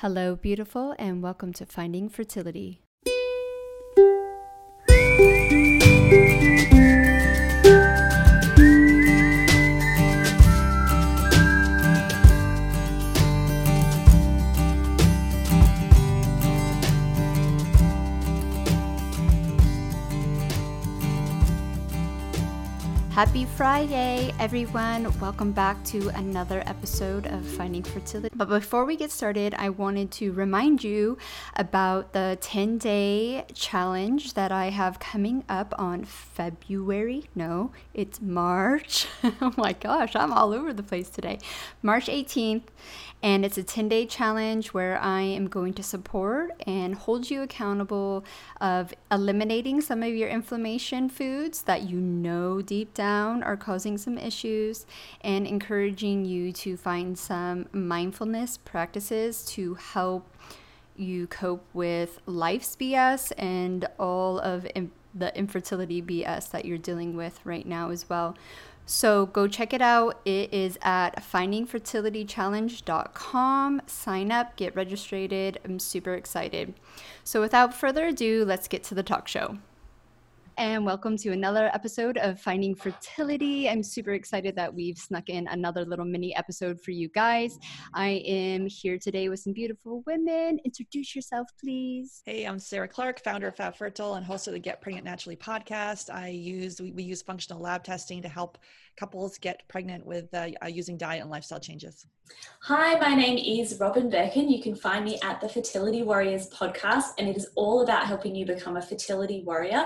Hello, beautiful, and welcome to Finding Fertility. Happy Friday, everyone. Welcome back to another episode of Finding Fertility. But before we get started, I wanted to remind you about the 10 day challenge that I have coming up on February. No, it's March. oh my gosh, I'm all over the place today. March 18th and it's a 10 day challenge where I am going to support and hold you accountable of eliminating some of your inflammation foods that you know deep down are causing some issues and encouraging you to find some mindfulness practices to help you cope with life's BS and all of the infertility BS that you're dealing with right now as well. So go check it out. It is at findingfertilitychallenge.com. Sign up, get registered. I'm super excited. So without further ado, let's get to the talk show and welcome to another episode of Finding Fertility. I'm super excited that we've snuck in another little mini episode for you guys. I am here today with some beautiful women. Introduce yourself, please. Hey, I'm Sarah Clark, founder of Fab Fertile and host of the Get Pregnant Naturally podcast. I use we, we use functional lab testing to help couples get pregnant with uh, uh, using diet and lifestyle changes. Hi, my name is Robin Birkin. You can find me at the Fertility Warriors podcast, and it is all about helping you become a fertility warrior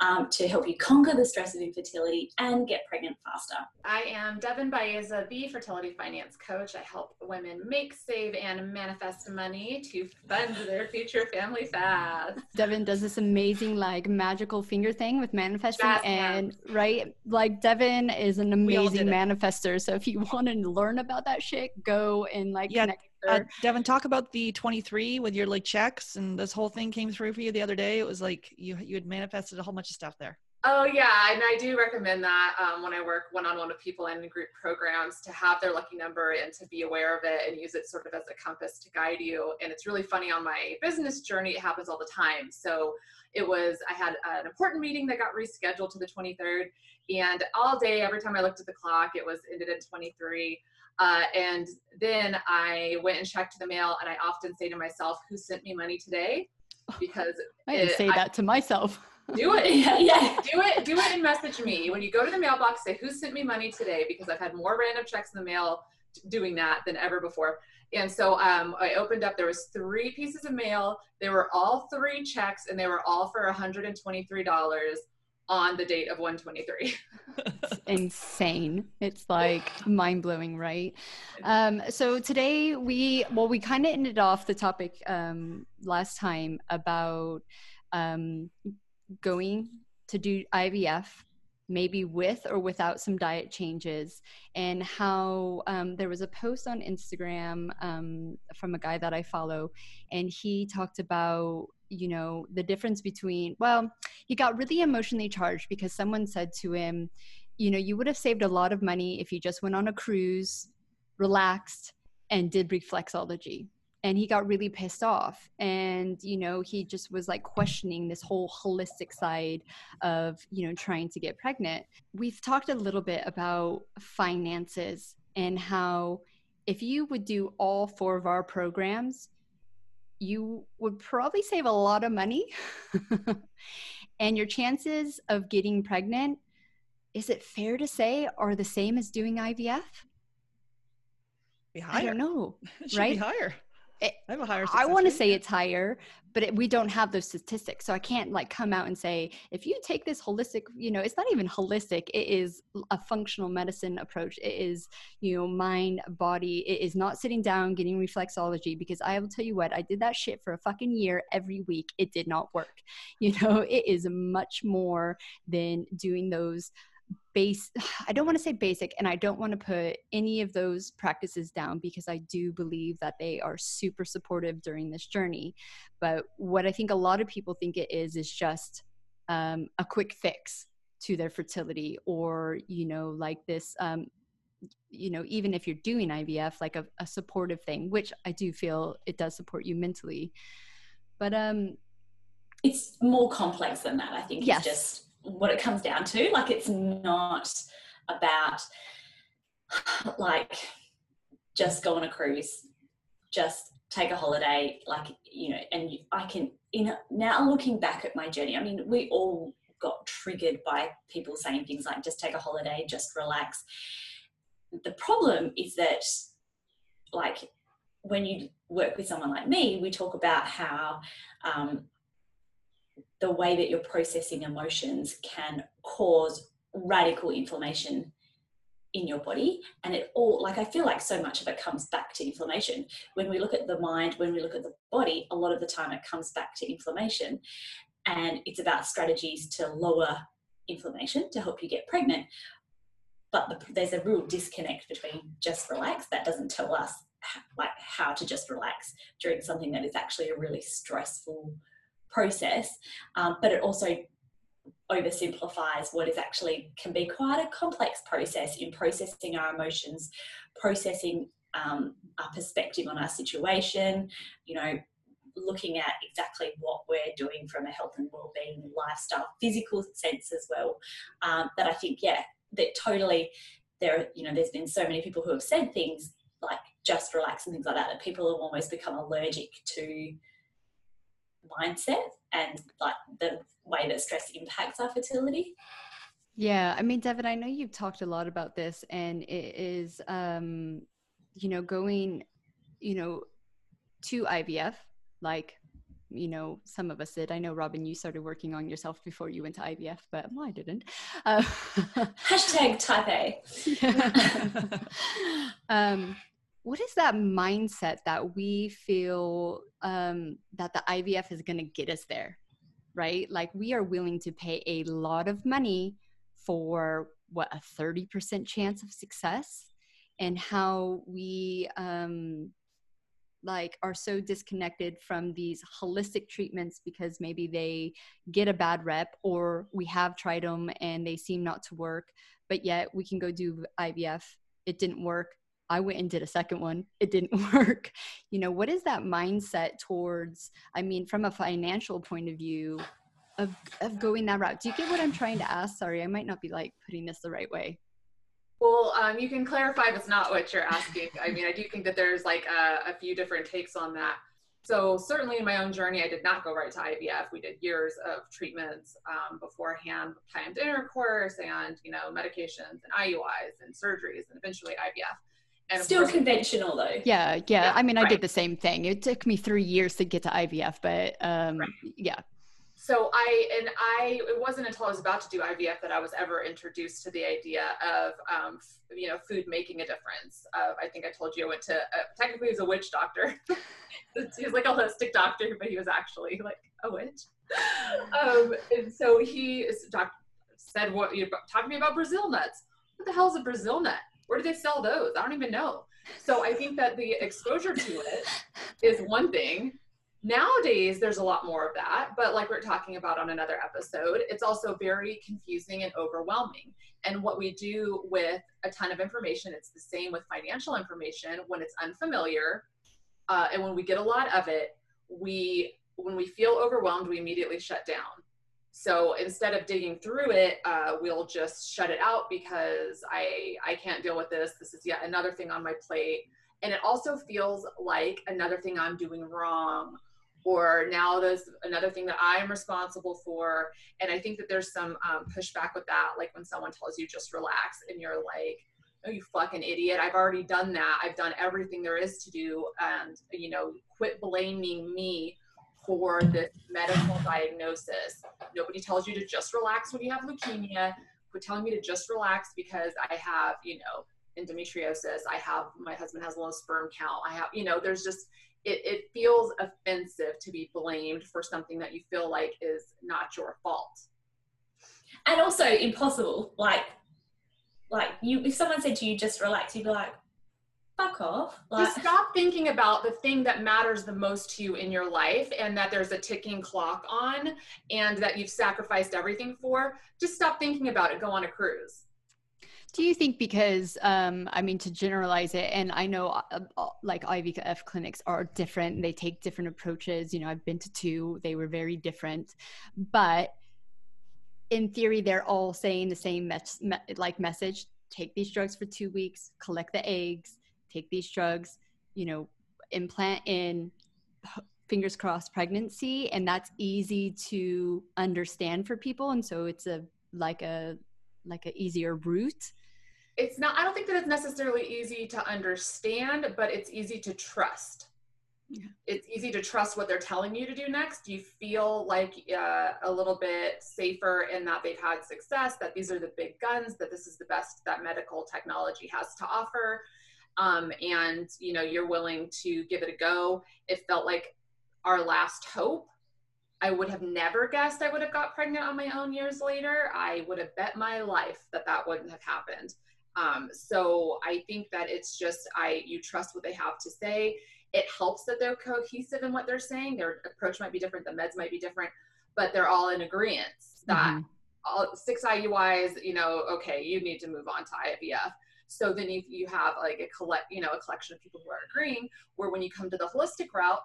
um, to help you conquer the stress of infertility and get pregnant faster. I am Devin Baeza, the fertility finance coach. I help women make, save, and manifest money to fund their future family fast. Devin does this amazing, like, magical finger thing with manifesting, and right, like, Devin is an amazing manifester. So if you want to learn about that shit, go and like yeah, connect. Uh, Devin, talk about the 23 with your like checks and this whole thing came through for you the other day. It was like you you had manifested a whole bunch of stuff there. Oh yeah, and I do recommend that um, when I work one-on-one with people in group programs to have their lucky number and to be aware of it and use it sort of as a compass to guide you. And it's really funny on my business journey; it happens all the time. So it was I had an important meeting that got rescheduled to the 23rd, and all day, every time I looked at the clock, it was ended at 23. Uh, and then I went and checked the mail, and I often say to myself, "Who sent me money today?" Because I say that I, to myself do it. yeah, yeah. Do it. Do it and message me. When you go to the mailbox, say, who sent me money today? Because I've had more random checks in the mail doing that than ever before. And so um, I opened up, there was three pieces of mail. They were all three checks and they were all for $123 on the date of 123. it's insane. It's like mind blowing, right? Um, so today we, well, we kind of ended off the topic um, last time about um, going to do IVF, maybe with or without some diet changes, and how um, there was a post on Instagram um, from a guy that I follow, and he talked about you know the difference between well he got really emotionally charged because someone said to him you know you would have saved a lot of money if you just went on a cruise relaxed and did reflexology and he got really pissed off and you know he just was like questioning this whole holistic side of you know trying to get pregnant we've talked a little bit about finances and how if you would do all four of our programs you would probably save a lot of money and your chances of getting pregnant is it fair to say are the same as doing ivf be higher. I don't know, right? higher. It, I have a higher. I want to say it's higher, but it, we don't have those statistics, so I can't like come out and say if you take this holistic, you know, it's not even holistic. It is a functional medicine approach. It is you know mind, body. It is not sitting down getting reflexology because I will tell you what, I did that shit for a fucking year every week. It did not work. You know, it is much more than doing those base i don't want to say basic and i don't want to put any of those practices down because i do believe that they are super supportive during this journey. But what i think a lot of people think it is is just um, a quick fix to their fertility or you know like this um, you know even if you're doing ivf like a, a supportive thing which i do feel it does support you mentally. But um it's more complex than that i think. Yes. it's just what it comes down to. Like it's not about like just go on a cruise just take a holiday like you know and i can in now looking back at my journey i mean we all got triggered by people saying things like just take a holiday just relax. The problem is that like when you work with someone like me we talk about how um, the way that you're processing emotions can cause radical inflammation in your body. And it all like i feel like so much of it comes back to inflammation. When we look at the mind when we look at the body a lot of the time it comes back to inflammation. And it's about strategies to lower inflammation to help you get pregnant. But the, there's a real disconnect between just relax. That doesn't tell us like how to just relax during something that is actually a really stressful process um, but it also oversimplifies what is actually can be quite a complex process in processing our emotions processing um, our perspective on our situation you know looking at exactly what we're doing from a health and well-being lifestyle physical sense as well. Um, that i think yeah that totally there you know there's been so many people who have said things like just relax and things like that that people have almost become allergic to mindset and like the way that stress impacts our fertility? Yeah i mean devin i know you've talked a lot about this and it is um you know going you know to ivf like you know some of us did. I know robin you started working on yourself before you went to ivf but well, i didn't. Uh, hashtag type a. Um, what is that mindset that we feel um, that the ivf is going to get us there right? Like we are willing to pay a lot of money for what a 30% chance of success? And how we um, like are so disconnected from these holistic treatments because maybe they get a bad rep or we have tried them and they seem not to work but yet we can go do IVF it didn't work I went and did a second one it didn't work you know what is that mindset towards I mean from a financial point of view of of going that route do you get what I'm trying to ask sorry I might not be like putting this the right way well, um, you can clarify if it's not what you're asking. I mean, I do think that there's like a, a, few different takes on that. So certainly in my own journey, I did not go right to IVF. We did years of treatments um, beforehand, timed intercourse, and you know medications and IUIs and surgeries, and eventually IVF. And Still course, conventional though. Yeah, yeah, yeah. I mean, I right. did the same thing. It took me three years to get to IVF, but um, right. yeah so I and I it wasn't until I was about to do IVF that I was ever introduced to the idea of um, you know food making a difference. Uh, I think I told you I went to uh, technically he was a witch doctor. he was like a holistic doctor, but he was actually like a witch. Um, and so he doc, said, "What you talking to me about Brazil nuts? What the hell is a Brazil nut? Where do they sell those? I don't even know." So I think that the exposure to it is one thing Nowadays, there's a lot more of that, but like we're talking about on another episode, it's also very confusing and overwhelming. And what we do with a ton of information, it's the same with financial information. When it's unfamiliar, uh, and when we get a lot of it, we when we feel overwhelmed, we immediately shut down. So instead of digging through it, uh, we'll just shut it out because I I can't deal with this. This is yet another thing on my plate, and it also feels like another thing I'm doing wrong or now there's another thing that I'm responsible for. And I think that there's some um, pushback with that, like when someone tells you just relax and you're like, oh, you fucking idiot. I've already done that. I've done everything there is to do. And, you know, quit blaming me for this medical diagnosis. Nobody tells you to just relax when you have leukemia. Quit telling me to just relax because I have, you know, endometriosis. I have, my husband has a low sperm count. I have, you know, there's just, it, it feels offensive to be blamed for something that you feel like is not your fault and also impossible like like you if someone said to you just relax you'd be like fuck off like, just stop thinking about the thing that matters the most to you in your life and that there's a ticking clock on and that you've sacrificed everything for just stop thinking about it go on a cruise Do you think because, um, I mean, to generalize it, and I know uh, uh, like IVF clinics are different, they take different approaches. You know, I've been to two, they were very different. But in theory, they're all saying the same mes- me- like message take these drugs for two weeks, collect the eggs, take these drugs, you know, implant in fingers crossed pregnancy and that's easy to understand for people. And so it's a like a like a easier route. It's not i don't think that it's necessarily easy to understand but it's easy to trust. Yeah. it's easy to trust what they're telling you to do next. You feel like uh, a little bit safer in that they've had success that these are the big guns that this is the best that medical technology has to offer um, and you know you're willing to give it a go it felt like our last hope I would have never guessed I would have got pregnant on my own years later. I would have bet my life that that wouldn't have happened. Um, so I think that it's just I you trust what they have to say. It helps that they're cohesive in what they're saying. Their approach might be different, the meds might be different, but they're all in agreement that mm-hmm. all six IUIs, you know, okay, you need to move on to IVF. So then if you have like a collect, you know, a collection of people who are agreeing, where when you come to the holistic route,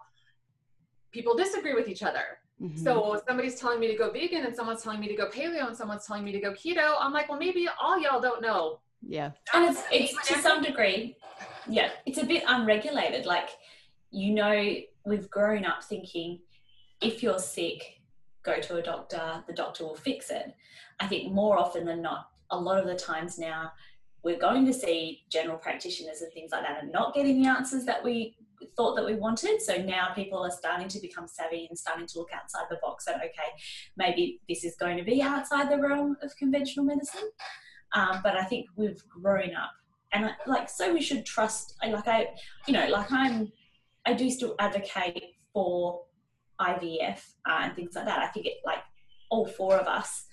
people disagree with each other Mm-hmm. So somebody's telling me to go vegan and someone's telling me to go paleo and someone's telling me to go keto. I'm like, well, maybe all y'all don't know. Yeah. And it's, it's to some degree, yeah, it's a bit unregulated. Like, you know, we've grown up thinking if you're sick, go to a doctor, the doctor will fix it. I think more often than not, a lot of the times now, we're going to see general practitioners and things like that and not getting the answers that we thought that we wanted. So now people are starting to become savvy and starting to look outside the box and okay, maybe this is going to be outside the realm of conventional medicine. Um, but I think we've grown up and like, so we should trust, like I, you know, like I'm, I do still advocate for IVF uh, and things like that. I think it like all four of us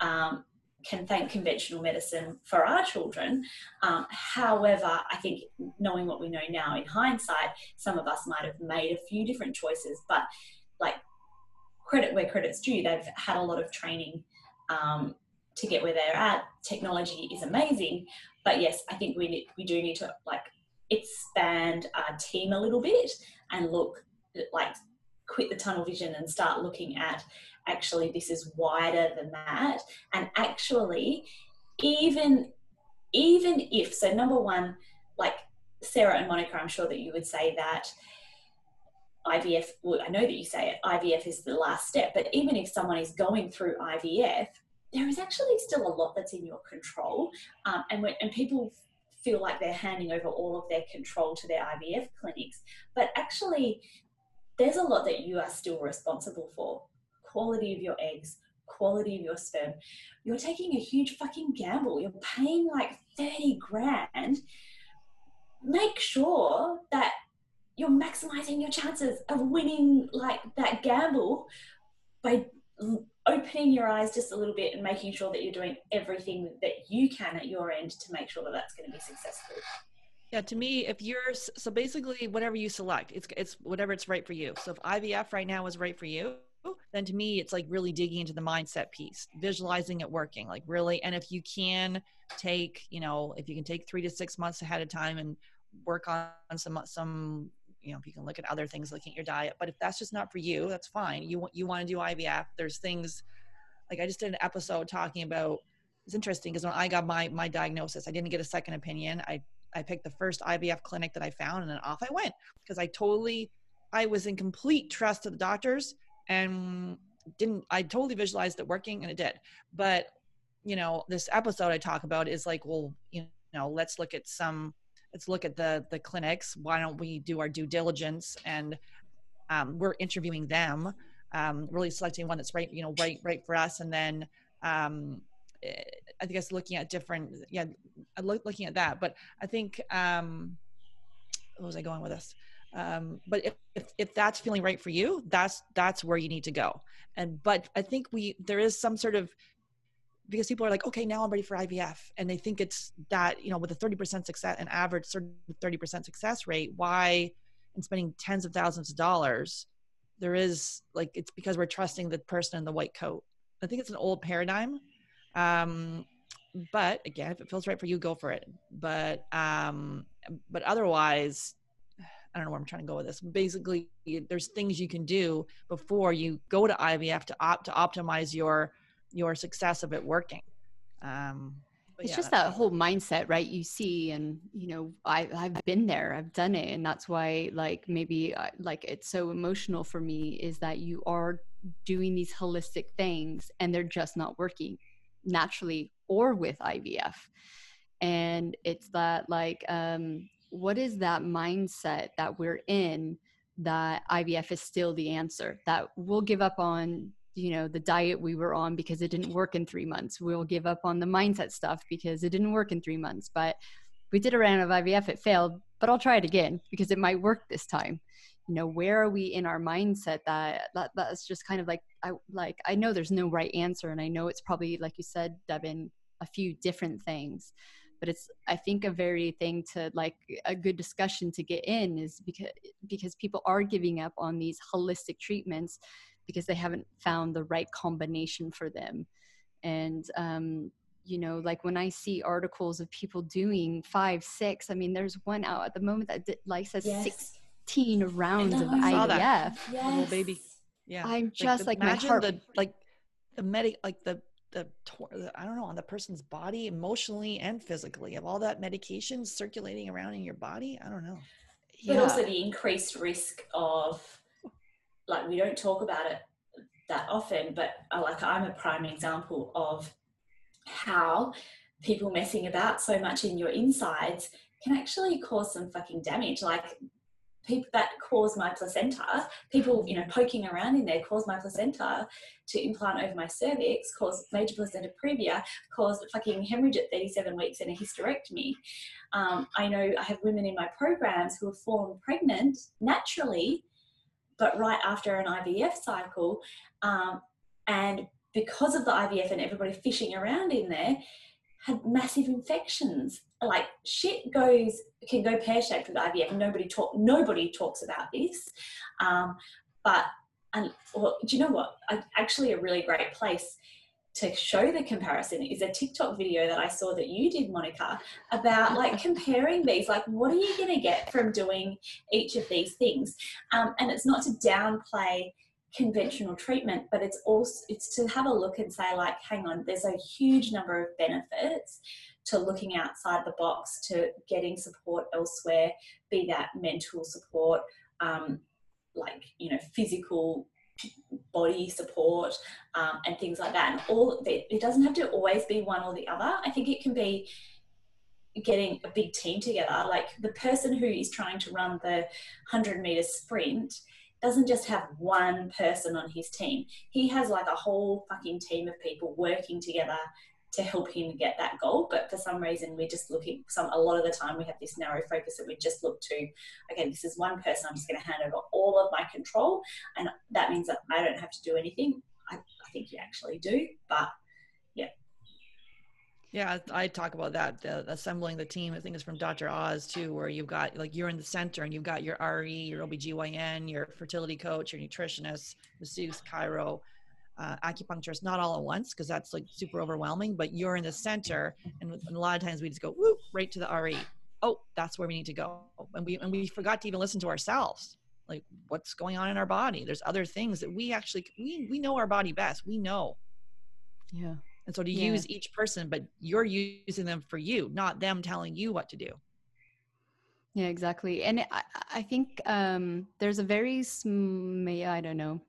um, can thank conventional medicine for our children. Um, however, I think knowing what we know now in hindsight, some of us might have made a few different choices, but like credit where credit's due, they've had a lot of training um, to get where they're at. Technology is amazing, but yes, I think we need, we do need to like expand our team a little bit and look like quit the tunnel vision and start looking at actually this is wider than that. And actually even even if so number one like sarah and monica i'm sure that you would say that ivf well, i know that you say it ivf is the last step but even if someone is going through ivf there is actually still a lot that's in your control. Um, and when and people feel like they're handing over all of their control to their ivf clinics. But actually there's a lot that you are still responsible for quality of your eggs, quality of your sperm. You're taking a huge fucking gamble. You're paying like 30 grand. Make sure that you're maximizing your chances of winning like that gamble by opening your eyes just a little bit and making sure that you're doing everything that you can at your end to make sure that that's going to be successful. Yeah, to me, if you're so basically whatever you select, it's it's whatever it's right for you. So if IVF right now is right for you, then to me it's like really digging into the mindset piece visualizing it working like really and if you can take you know if you can take three to six months ahead of time and work on some some you know if you can look at other things looking at your diet but if that's just not for you that's fine you want you want to do ivf there's things like i just did an episode talking about it's interesting because when i got my my diagnosis i didn't get a second opinion i i picked the first ivf clinic that i found and then off i went because i totally i was in complete trust of the doctors and didn't i totally visualized it working and it did. But you know this episode i talk about is like well you know let's look at some let's look at the the clinics. Why don't we do our due diligence? And um, we're interviewing them um, really selecting one that's right you know right right for us. And then um, eh, i guess looking at different yeah I look looking at that but i think um where was i going with this? Um, but if, if, if that's feeling right for you that's that's where you need to go. And but i think we there is some sort of because people are like okay now i'm ready for ivf and they think it's that you know with a 30% success an average 30% success rate why and spending tens of thousands of dollars there is like it's because we're trusting the person in the white coat. I think it's an old paradigm um, but again, if it feels right for you, go for it. But um, but otherwise, I don't know where I'm trying to go with this. Basically, there's things you can do before you go to IVF to opt to optimize your your success of it working. Um, it's yeah, just that whole mindset right you see and you know I, i've been there i've done it and that's why like maybe uh, like it's so emotional for me is that you are doing these holistic things and they're just not working naturally or with ivf and it's that like um what is that mindset that we're in that ivf is still the answer? That we'll give up on you know the diet we were on because it didn't work in three months. We'll give up on the mindset stuff because it didn't work in three months. But we did a round of ivf it failed but i'll try it again because it might work this time you know where are we in our mindset that, that that's just kind of like i like i know there's no right answer and i know it's probably like you said devin a few different things but it's i think a very thing to like a good discussion to get in is because because people are giving up on these holistic treatments because they haven't found the right combination for them and um, you know like when i see articles of people doing five six i mean there's one out at the moment that did, like says yes. 16 rounds of ivf yes. little baby yeah i'm just like, the, like imagine heart- the like the medic like the the i don't know on the person's body emotionally and physically of all that medication circulating around in your body i don't know but yeah. also the increased risk of like we don't talk about it that often, but uh, like I'm a prime example of how people messing about so much in your insides can actually cause some fucking damage. Like people that cause my placenta, people, you know, poking around in there cause my placenta to implant over my cervix, cause major placenta previa, cause fucking hemorrhage at 37 weeks and a hysterectomy. Um, I know I have women in my programs who have fallen pregnant naturally but right after an IVF cycle. Um, and because of the IVF and everybody fishing around in there, had massive infections. Like shit goes can go pear shaped with IVF. Nobody talk nobody talks about this, um, but and well, do you know what? I, actually, a really great place to show the comparison is a TikTok video that I saw that you did, Monica, about like comparing these. Like, what are you going to get from doing each of these things? Um, and it's not to downplay conventional treatment, but it's also it's to have a look and say, like, hang on, there's a huge number of benefits to looking outside the box, to getting support elsewhere, be that mental support. Um, like you know physical body support um, and things like that. And all it doesn't have to always be one or the other. I think it can be getting a big team together. Like the person who is trying to run the 100 meter sprint doesn't just have one person on his team. He has like a whole fucking team of people working together to help him get that goal. But for some reason, we're just looking. Some a lot of the time, we have this narrow focus that we just look to. Okay, this is one person. I'm just going to hand over all of my control, and that means that I don't have to do anything. I, I think you actually do, but. Yeah, I talk about that, the, assembling the team. I think it's from Dr. Oz too, where you've got like you're in the center and you've got your RE, your OBGYN, your fertility coach, your nutritionist, masseuse, chiro, uh, acupuncturist not all at once because that's like super overwhelming but you're in the center and, and, a lot of times we just go whoop right to the re oh that's where we need to go. And we and we forgot to even listen to ourselves. Like what's going on in our body? There's other things that we actually we we know our body best. We know. Yeah and so to yeah. use each person but you're using them for you not them telling you what to do. Yeah exactly. And i, I think um there's a very sm- i don't know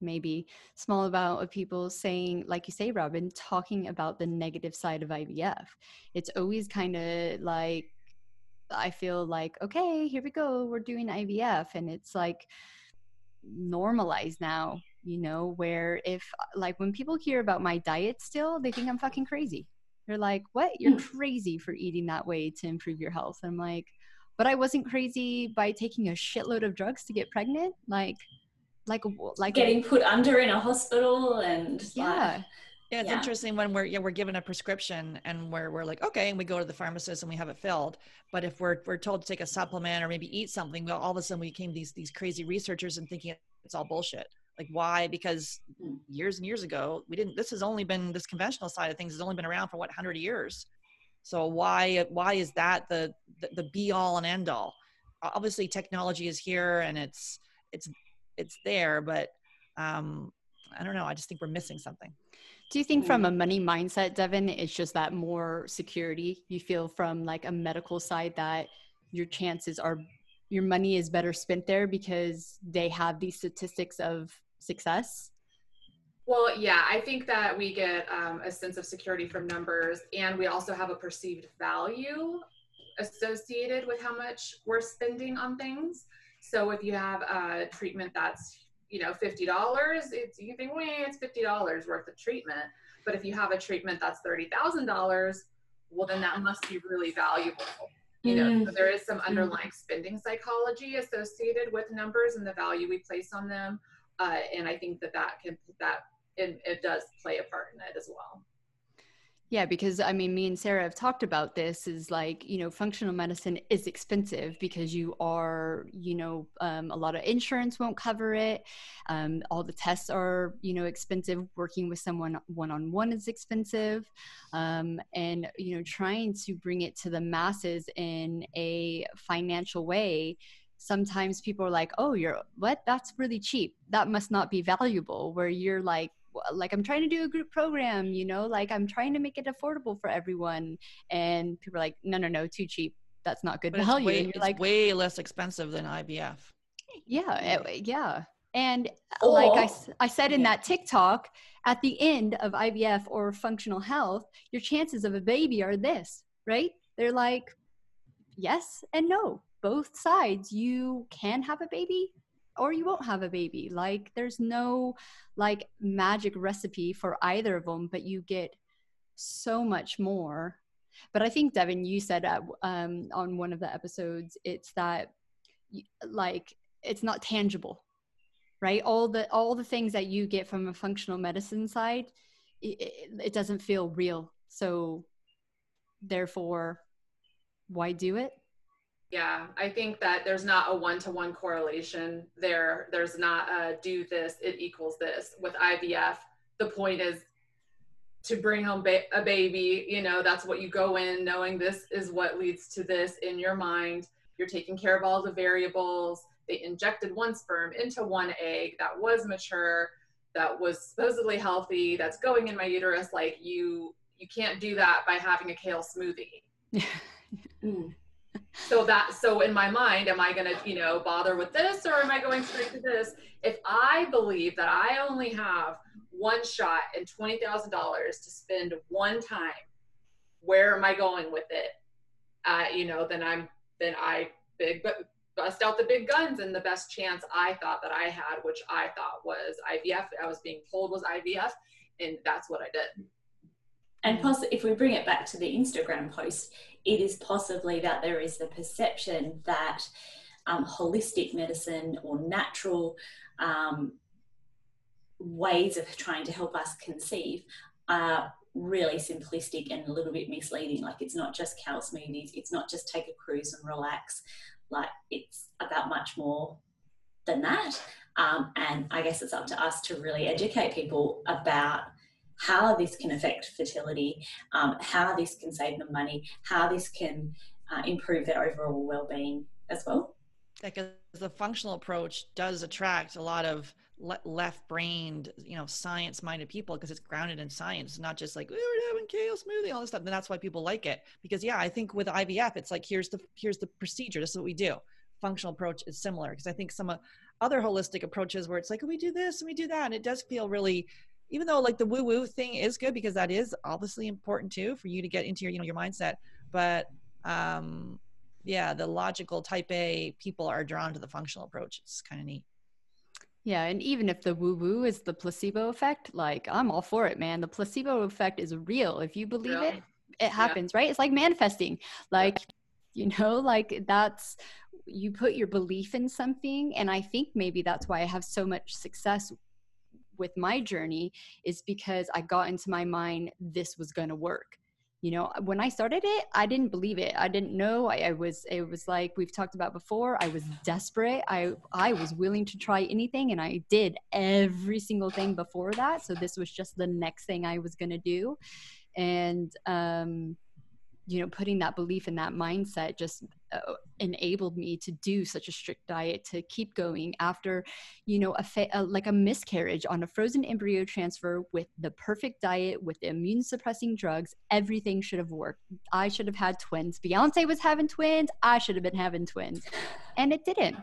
maybe small amount of people saying like you say robin talking about the negative side of ivf it's always kind of like i feel like okay here we go we're doing ivf and it's like normalized now you know where if like when people hear about my diet still they think i'm fucking crazy they're like what you're mm. crazy for eating that way to improve your health i'm like but i wasn't crazy by taking a shitload of drugs to get pregnant like like like getting put under in a hospital and yeah like, yeah, it's yeah. interesting when we're yeah, we're given a prescription and we're we're like okay, and we go to the pharmacist and we have it filled. But if we're we're told to take a supplement or maybe eat something, well, all of a sudden we became these these crazy researchers and thinking it's all bullshit. Like why? Because Mm. years and years ago we didn't this has only been this conventional side of things has only been around for what 100 years? So why why is that the the, the be all and end all obviously technology is here and it's it's it's there but um i don't know i just think we're missing something. Do you think from a money mindset, Devin, it's just that more security? You feel from like a medical side that your chances are your money is better spent there because they have these statistics of success? Well, yeah, I think that we get um, a sense of security from numbers, and we also have a perceived value associated with how much we're spending on things. So if you have a treatment that's you know fifty dollars, it's you think, wait, it's fifty dollars worth of treatment. But if you have a treatment that's thirty thousand dollars, well, then that must be really valuable. You know, so there is some underlying spending psychology associated with numbers and the value we place on them, uh, and I think that that can that it, it does play a part in it as well. Yeah, because I mean, me and Sarah have talked about this is like, you know, functional medicine is expensive because you are, you know, um, a lot of insurance won't cover it. Um, all the tests are, you know, expensive. Working with someone one on one is expensive. Um, and, you know, trying to bring it to the masses in a financial way. Sometimes people are like, oh, you're what? That's really cheap. That must not be valuable. Where you're like, like I'm trying to do a group program, you know, like I'm trying to make it affordable for everyone. And people are like, no, no, no, too cheap. That's not good but it's value. way, and you're it's like, way less expensive than ivf yeah, it- yeah. And uh, like I, Or- s- I said in yeah. that TikTok, at the end of IVF or functional health, your chances of a baby are this, right? They're like, yes and no, both sides. You can have a baby or you won't have a baby. Like, there's no like magic recipe for either of them, but you get so much more. But I think, Devin, you said at, um, on one of the episodes, it's that like it's not tangible right all the all the things that you get from a functional medicine side it, it doesn't feel real so therefore why do it Yeah, I think that there's not a one-to-one correlation there. There's not a do this, it equals this. With IVF, the point is to bring home ba- a baby. You know, that's what you go in knowing this is what leads to this in your mind. You're taking care of all the variables. They injected one sperm into one egg that was mature, that was supposedly healthy, that's going in my uterus. Like you, you can't do that by having a kale smoothie. so that so in my mind am i going to you know bother with this or am i going straight to this? If i believe that i only have one shot and $20000 to spend one time where am i going with it? Uh, you know then i'm then i big but bust out the big guns and the best chance i thought that i had which i thought was ivf i was being told was ivf and that's what i did. And plus if we bring it back to the Instagram post, it is possibly that there is the perception that um, holistic medicine or natural um, ways of trying to help us conceive are really simplistic and a little bit misleading. Like it's not just cow smoothies, it's not just take a cruise and relax. Like it's about much more than that. Um, and I guess it's up to us to really educate people about how this can affect fertility, um, how this can save them money, how this can uh, improve their overall well-being as well. because the functional approach does attract a lot of le- left-brained, you know, science-minded people because it's grounded in science, not just like "Oh, we're having kale smoothie, all this stuff. And that's why people like it. Because yeah, I think with IVF, it's like here's the here's the procedure. This is what we do. Functional approach is similar because I think some uh, other holistic approaches where it's like we do this and we do that, and it does feel really. Even though like the woo-woo thing is good because that is obviously important too for you to get into your you know your mindset, but um yeah, the logical type A people are drawn to the functional approach. It's kind of neat. yeah and even if the woo woo is the placebo effect like i'm all for it man the placebo effect is real if you believe it Yeah. it happens right it's like manifesting like you know like that's you put your belief in something and i think maybe that's why i have so much success with my journey is because i got into my mind this was going to work. You know when i started it i didn't believe it. I didn't know. I, I, was it was like we've talked about before i was desperate. I i was willing to try anything and i did every single thing before that. So this was just the next thing i was going to do. And um you know putting that belief in that mindset just uh, enabled me to do such a strict diet to keep going after you know a, fa- a, like a miscarriage on a frozen embryo transfer with the perfect diet with the immune suppressing drugs everything should have worked. I should have had twins. Beyonce was having twins. I should have been having twins. And it didn't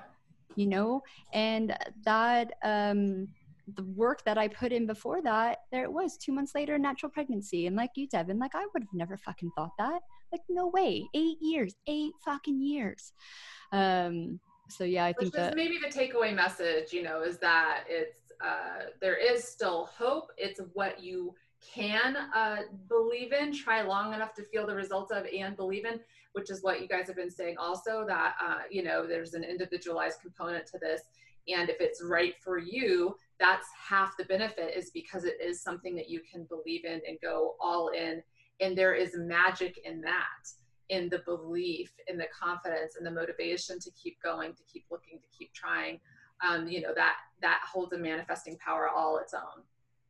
you know? And that um the work that I put in before that, there it was two months later, natural pregnancy. And like you, Devin, like I would have never fucking thought that. Like, no way. Eight years, eight fucking years. Um, so yeah, I Which think that maybe the takeaway message, you know, is that it's uh, there is still hope. It's what you can uh, believe in, try long enough to feel the results of, and believe in, which is what you guys have been saying. Also, that uh, you know, there's an individualized component to this, and if it's right for you, that's half the benefit is because it is something that you can believe in and go all in and there is magic in that in the belief in the confidence and the motivation to keep going to keep looking to keep trying. Um, you know that that holds a manifesting power all its own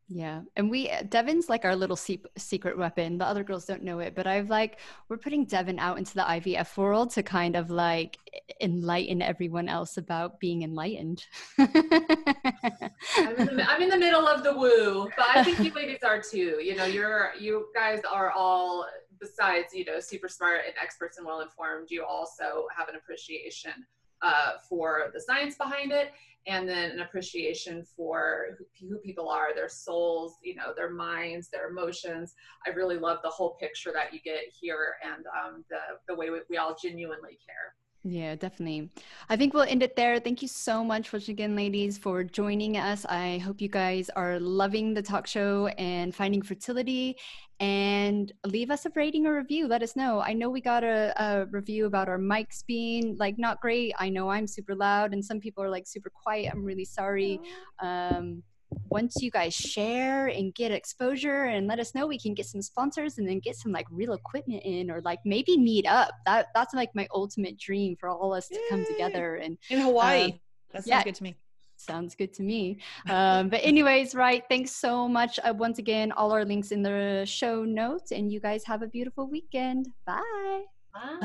yeah. And we, Devin's like our little se- secret weapon. The other girls don't know it, but I've like, we're putting Devin out into the IVF world to kind of like enlighten everyone else about being enlightened. I'm, in the, I'm, in the, middle of the woo, but I think you ladies are too. You know, you're, you guys are all, besides, you know, super smart and experts and well informed, you also have an appreciation uh, for the science behind it and then an appreciation for who, people are, their souls, you know, their minds, their emotions. I really love the whole picture that you get here and um, the, the way we, we all genuinely care. Yeah, definitely. I think we'll end it there. Thank you so much, once again, ladies, for joining us. I hope you guys are loving the talk show and finding fertility. And leave us a rating or review. Let us know. I know we got a, a review about our mics being like not great. I know I'm super loud, and some people are like super quiet. I'm really sorry. Um, once you guys share and get exposure and let us know we can get some sponsors and then get some like real equipment in or like maybe meet up. That that's like my ultimate dream for all us to come together and in hawaii. uh, that sounds yeah, good to me. Sounds good to me. Um, but anyways right thanks so much uh, once again all our links in the show notes and you guys have a beautiful weekend. Bye. Bye,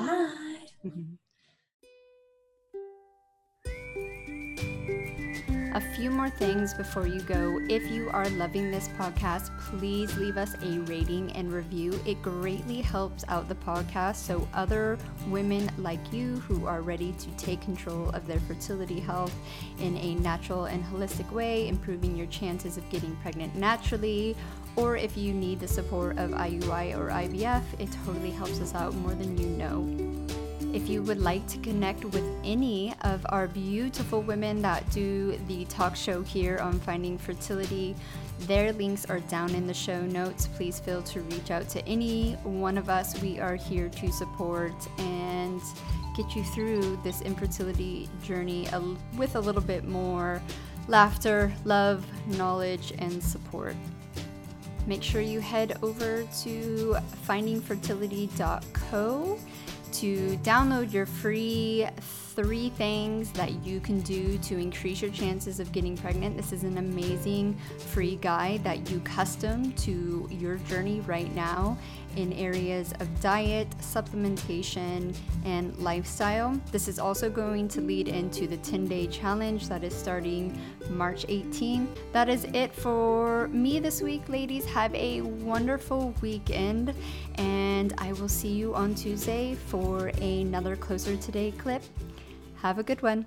bye. A few more things before you go. If you are loving this podcast, please leave us a rating and review. It greatly helps out the podcast so other women like you who are ready to take control of their fertility health in a natural and holistic way, improving your chances of getting pregnant naturally, or if you need the support of IUI or IVF, it totally helps us out more than you know. If you would like to connect with any of our beautiful women that do the talk show here on finding fertility, their links are down in the show notes. Please feel to reach out to any one of us. We are here to support and get you through this infertility journey with a little bit more laughter, love, knowledge, and support. Make sure you head over to findingfertility.co to download your free three things that you can do to increase your chances of getting pregnant. This is an amazing free guide that you custom to your journey right now in areas of diet, supplementation, and lifestyle. This is also going to lead into the 10 day challenge that is starting March 18. That is it for me this week, ladies. Have a wonderful weekend, and I will see you on Tuesday for another Closer Today clip. Have a good one.